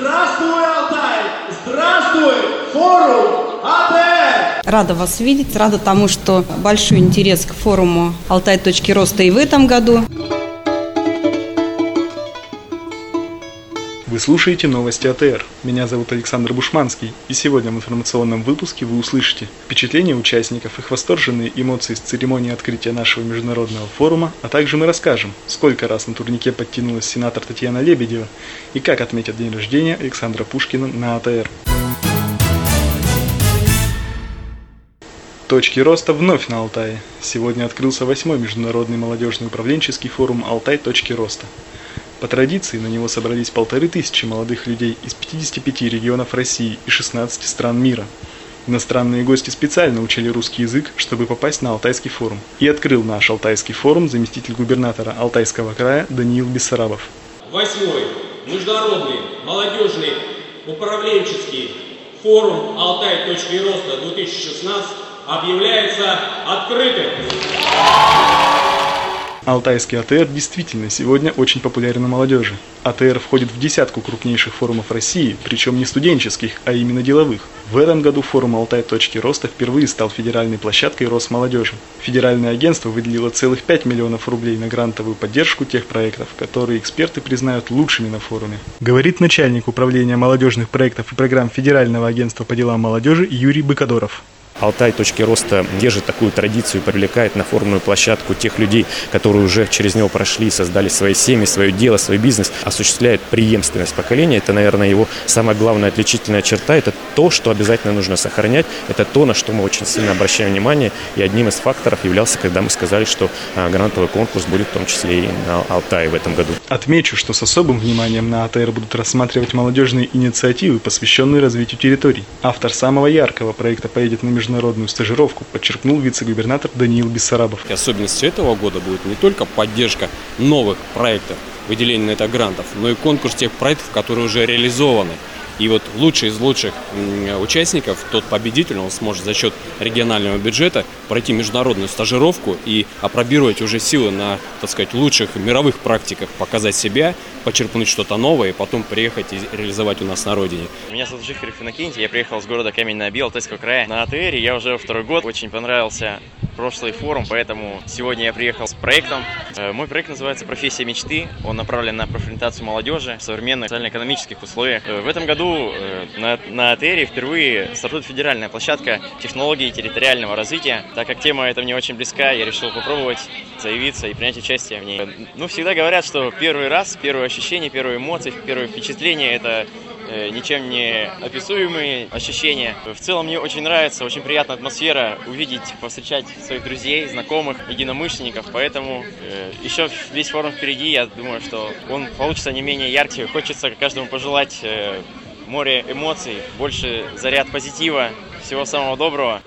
Здравствуй, Алтай! Здравствуй, форум АТР! Рада вас видеть, рада тому, что большой интерес к форуму «Алтай. Точки роста» и в этом году. Вы слушаете новости АТР. Меня зовут Александр Бушманский, и сегодня в информационном выпуске вы услышите впечатления участников, их восторженные эмоции с церемонии открытия нашего международного форума, а также мы расскажем, сколько раз на турнике подтянулась сенатор Татьяна Лебедева и как отметят день рождения Александра Пушкина на АТР. Точки роста вновь на Алтае. Сегодня открылся восьмой международный молодежный управленческий форум «Алтай. Точки роста». По традиции на него собрались полторы тысячи молодых людей из 55 регионов России и 16 стран мира. Иностранные гости специально учили русский язык, чтобы попасть на Алтайский форум. И открыл наш Алтайский форум заместитель губернатора Алтайского края Даниил Бессарабов. Восьмой Международный молодежный управленческий форум «Алтай. Точки роста-2016» объявляется открытым. Алтайский АТР действительно сегодня очень популярен у молодежи. АТР входит в десятку крупнейших форумов России, причем не студенческих, а именно деловых. В этом году форум «Алтай. Точки роста» впервые стал федеральной площадкой Росмолодежи. Федеральное агентство выделило целых 5 миллионов рублей на грантовую поддержку тех проектов, которые эксперты признают лучшими на форуме. Говорит начальник управления молодежных проектов и программ Федерального агентства по делам молодежи Юрий Быкадоров. Алтай точки роста держит такую традицию, привлекает на форумную площадку тех людей, которые уже через него прошли, создали свои семьи, свое дело, свой бизнес, осуществляет преемственность поколения. Это, наверное, его самая главная отличительная черта. Это то, что обязательно нужно сохранять. Это то, на что мы очень сильно обращаем внимание. И одним из факторов являлся, когда мы сказали, что а, грантовый конкурс будет в том числе и на Алтае в этом году. Отмечу, что с особым вниманием на АТР будут рассматривать молодежные инициативы, посвященные развитию территорий. Автор самого яркого проекта поедет на международный международную стажировку, подчеркнул вице-губернатор Даниил Бессарабов. И особенностью этого года будет не только поддержка новых проектов, выделение на это грантов, но и конкурс тех проектов, которые уже реализованы. И вот лучший из лучших участников, тот победитель, он сможет за счет регионального бюджета пройти международную стажировку и опробировать уже силы на, так сказать, лучших мировых практиках, показать себя, почерпнуть что-то новое и потом приехать и реализовать у нас на родине. Меня зовут Жихарев Иннокентий, я приехал с города Камень на Оби, Алтайского края. На АТР я уже второй год, очень понравился прошлый форум, поэтому сегодня я приехал с проектом. Э, мой проект называется «Профессия мечты». Он направлен на профориентацию молодежи в современных социально-экономических условиях. Э, в этом году э, на, на АТР впервые стартует федеральная площадка технологий территориального развития. Так как тема эта мне очень близка, я решил попробовать заявиться и принять участие в ней. Ну, всегда говорят, что первый раз, первое ощущение, первые эмоции, первые впечатления – это ничем не описуемые ощущения. В целом мне очень нравится, очень приятная атмосфера увидеть, повстречать своих друзей, знакомых, единомышленников, поэтому э, еще весь форум впереди, я думаю, что он получится не менее яркий. Хочется каждому пожелать э, море эмоций, больше заряд позитива, всего самого доброго.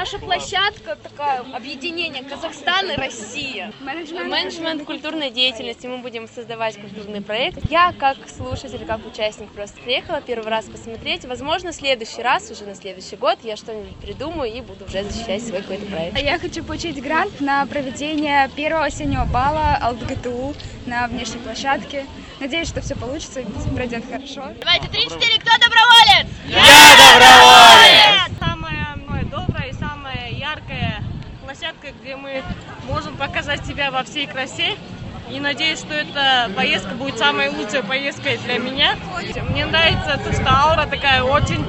Наша площадка такая объединение Казахстан и Россия. Менеджмент, Менеджмент культурной деятельности. Мы будем создавать культурный проект. Я как слушатель, как участник просто приехала первый раз посмотреть. Возможно, в следующий раз, уже на следующий год, я что-нибудь придумаю и буду уже защищать свой какой-то проект. Я хочу получить грант на проведение первого осеннего бала АЛДГТУ на внешней площадке. Надеюсь, что все получится и пройдет хорошо. Давайте, три-четыре, кто доброволец? Я доброволец! площадка, где мы можем показать себя во всей красе. И надеюсь, что эта поездка будет самой лучшей поездкой для меня. Мне нравится то, что аура такая очень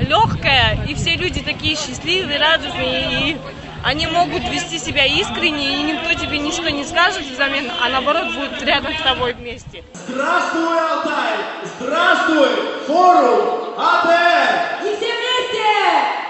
легкая, и все люди такие счастливые, радостные, и они могут вести себя искренне, и никто тебе ничто не скажет взамен, а наоборот будет рядом с тобой вместе. Здравствуй, Алтай! Здравствуй, форум АТР! И все вместе!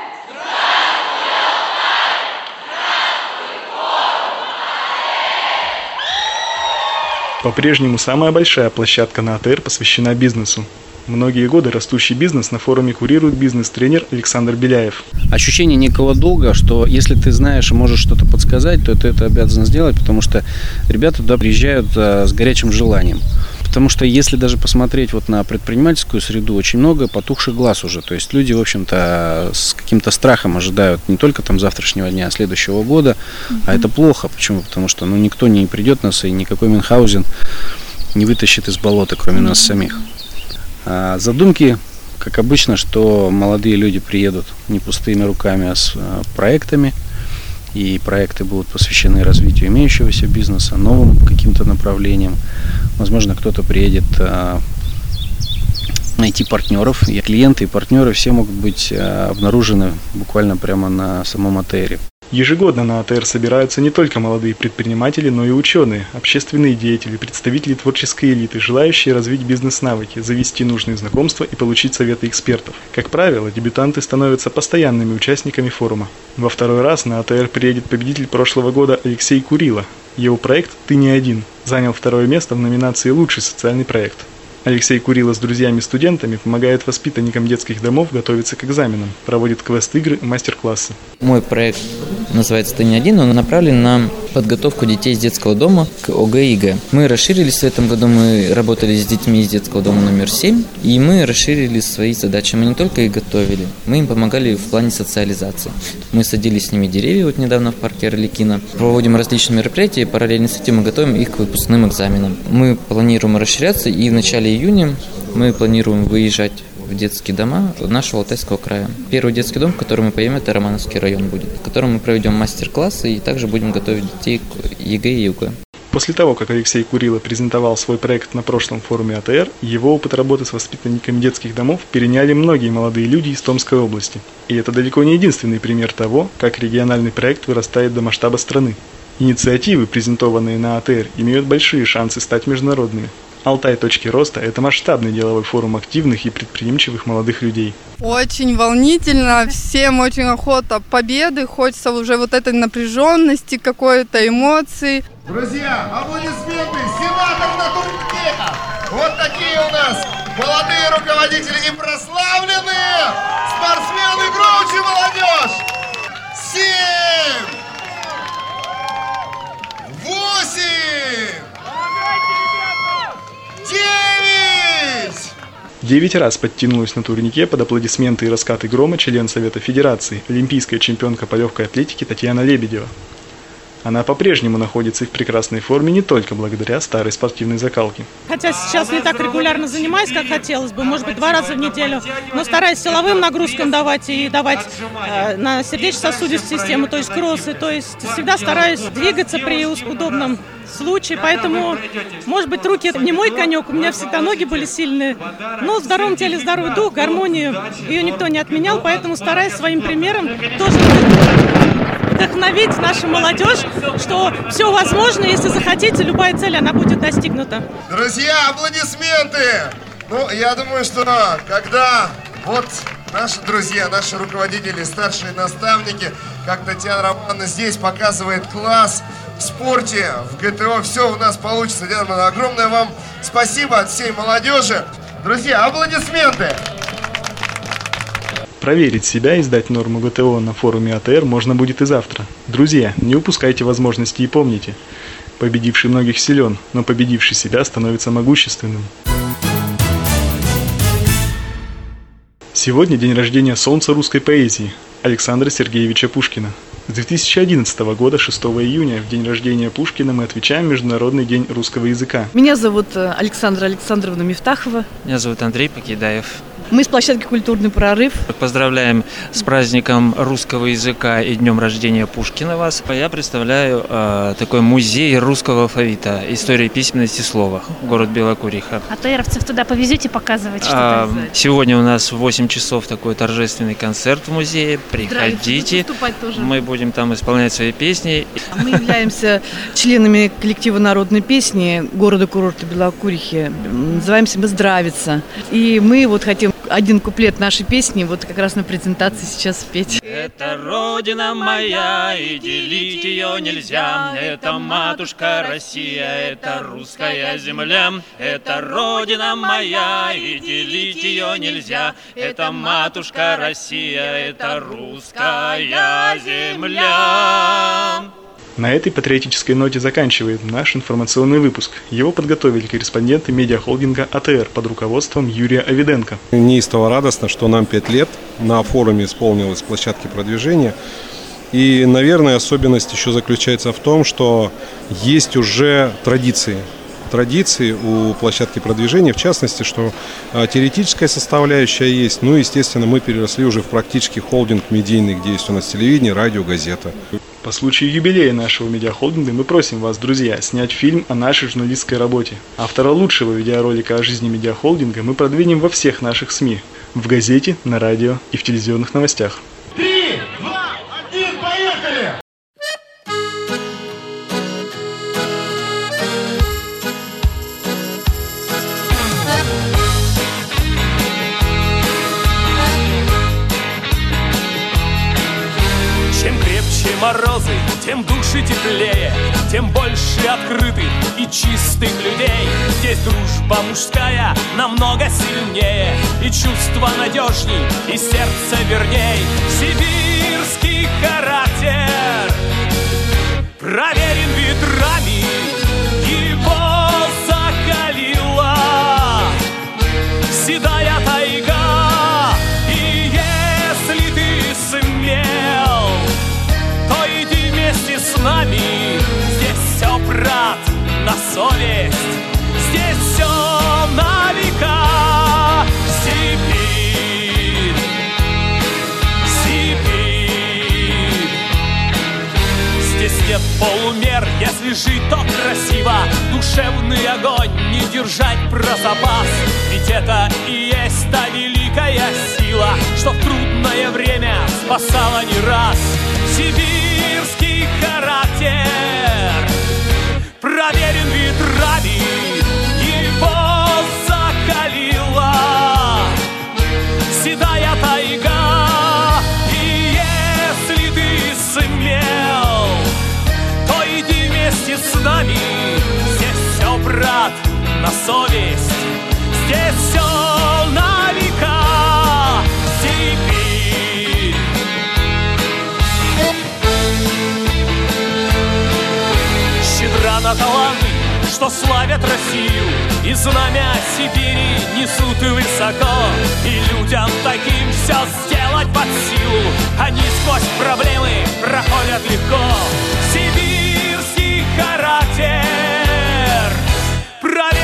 По-прежнему самая большая площадка на АТР посвящена бизнесу. Многие годы растущий бизнес на форуме курирует бизнес-тренер Александр Беляев. Ощущение некого долга, что если ты знаешь и можешь что-то подсказать, то ты это обязан сделать, потому что ребята туда приезжают а, с горячим желанием. Потому что если даже посмотреть вот на предпринимательскую среду, очень много потухших глаз уже. То есть люди, в общем-то, с каким-то страхом ожидают не только там завтрашнего дня, а следующего года. Mm-hmm. А это плохо. Почему? Потому что ну, никто не придет нас, и никакой Мюнхгаузен не вытащит из болота, кроме mm-hmm. нас самих. А задумки, как обычно, что молодые люди приедут не пустыми руками, а с а, проектами. И проекты будут посвящены развитию имеющегося бизнеса, новым каким-то направлениям. Возможно, кто-то приедет а, найти партнеров. И клиенты и партнеры все могут быть а, обнаружены буквально прямо на самом АТРе. Ежегодно на АТР собираются не только молодые предприниматели, но и ученые, общественные деятели, представители творческой элиты, желающие развить бизнес-навыки, завести нужные знакомства и получить советы экспертов. Как правило, дебютанты становятся постоянными участниками форума. Во второй раз на АТР приедет победитель прошлого года Алексей Курила. Его проект «Ты не один» занял второе место в номинации «Лучший социальный проект». Алексей Курила с друзьями-студентами помогает воспитанникам детских домов готовиться к экзаменам, проводит квест-игры и мастер-классы. Мой проект называется «Ты не один», он направлен на подготовку детей из детского дома к ОГЭ. Мы расширились в этом году, мы работали с детьми из детского дома номер 7, и мы расширили свои задачи. Мы не только их готовили, мы им помогали в плане социализации. Мы садили с ними деревья, вот недавно в парке Орликина, проводим различные мероприятия, параллельно с этим мы готовим их к выпускным экзаменам. Мы планируем расширяться, и в начале июня мы планируем выезжать в детские дома нашего Алтайского края. Первый детский дом, который мы поедем, это Романовский район будет, в котором мы проведем мастер-классы и также будем готовить детей к ЕГЭ и ОГЭ. После того, как Алексей Курила презентовал свой проект на прошлом форуме АТР, его опыт работы с воспитанниками детских домов переняли многие молодые люди из Томской области. И это далеко не единственный пример того, как региональный проект вырастает до масштаба страны. Инициативы, презентованные на АТР, имеют большие шансы стать международными. Алтай. Точки роста – это масштабный деловой форум активных и предприимчивых молодых людей. Очень волнительно, всем очень охота победы, хочется уже вот этой напряженности, какой-то эмоции. Друзья, аплодисменты! Сенатор на турнике! Вот такие у нас молодые руководители и прославленные спортсмены Гроучи молодежь! Семь! Восемь! Девять раз подтянулась на турнике под аплодисменты и раскаты грома член Совета Федерации, олимпийская чемпионка по легкой атлетике Татьяна Лебедева. Она по-прежнему находится в прекрасной форме не только благодаря старой спортивной закалке. Хотя сейчас не так регулярно занимаюсь, как хотелось бы, может быть, два раза в неделю, но стараюсь силовым нагрузкам давать и давать э, на сердечно-сосудистую систему, то есть кроссы, то есть всегда стараюсь двигаться при удобном случае, поэтому, может быть, руки не мой конек, у меня всегда ноги были сильные, но в здоровом теле здоровый дух, гармонию ее никто не отменял, поэтому стараюсь своим примером тоже вдохновить нашу молодежь, что все возможно, если захотите, любая цель, она будет достигнута. Друзья, аплодисменты! Ну, я думаю, что когда вот наши друзья, наши руководители, старшие наставники, как Татьяна Романовна здесь показывает класс в спорте, в ГТО, все у нас получится. Татьяна Романовна, огромное вам спасибо от всей молодежи. Друзья, аплодисменты! Проверить себя и сдать норму ГТО на форуме АТР можно будет и завтра. Друзья, не упускайте возможности и помните, победивший многих силен, но победивший себя становится могущественным. Сегодня день рождения солнца русской поэзии Александра Сергеевича Пушкина. С 2011 года, 6 июня, в день рождения Пушкина, мы отвечаем Международный день русского языка. Меня зовут э, Александра Александровна Мифтахова. Меня зовут Андрей Покидаев. Мы с площадки «Культурный прорыв». Поздравляем с праздником русского языка и днем рождения Пушкина вас. Я представляю э, такой музей русского алфавита, истории письменности слова, город Белокуриха. А ТРовцев туда повезете показывать что-то? А, сегодня у нас в 8 часов такой торжественный концерт в музее. Приходите. тоже. Мы будем там исполнять свои песни. Мы являемся членами коллектива народной песни города-курорта Белокурихи. Называемся мы «Здравица». И мы вот хотим один куплет нашей песни вот как раз на презентации сейчас спеть. Это родина моя, и делить ее нельзя. Это матушка Россия, это русская земля. Это родина моя, и делить ее нельзя. Это матушка Россия, это русская земля. На этой патриотической ноте заканчивает наш информационный выпуск. Его подготовили корреспонденты медиахолдинга АТР под руководством Юрия Авиденко. Неистово радостно, что нам 5 лет на форуме исполнилось площадки продвижения. И, наверное, особенность еще заключается в том, что есть уже традиции. традиции у площадки продвижения, в частности, что а, теоретическая составляющая есть, ну, естественно, мы переросли уже в практически холдинг медийный, где есть у нас телевидение, радио, газета. По случаю юбилея нашего медиахолдинга мы просим вас, друзья, снять фильм о нашей журналистской работе. Автора лучшего видеоролика о жизни медиахолдинга мы продвинем во всех наших СМИ, в газете, на радио и в телевизионных новостях. Морозы, тем душе теплее, тем больше открытых и чистых людей. Здесь дружба мужская намного сильнее, и чувство надежней, и сердце верней. Сибирский характер проверен ветрами, полумер, если жить, то красиво. Душевный огонь не держать про запас. Ведь это и есть та великая сила Что в трудное время спасала не раз. Сибирский характер. Проверен ветрами совесть. Здесь все на века. Сибирь. Щедра на таланты, что славят Россию. И знамя Сибири несут высоко. И людям таким все сделать под силу. Они сквозь проблемы проходят легко. Сибирский характер. Проверен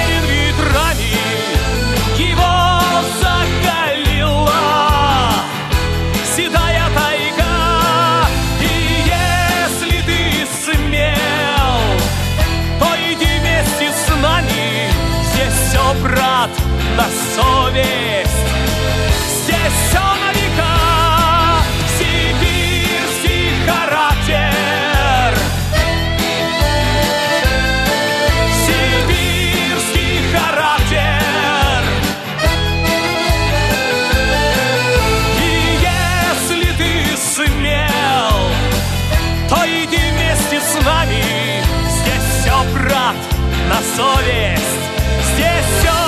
на совесть. Здесь все на века, сибирский характер. Сибирский характер. И если ты сумел, то иди вместе с нами. Здесь все, брат, на совесть. Здесь все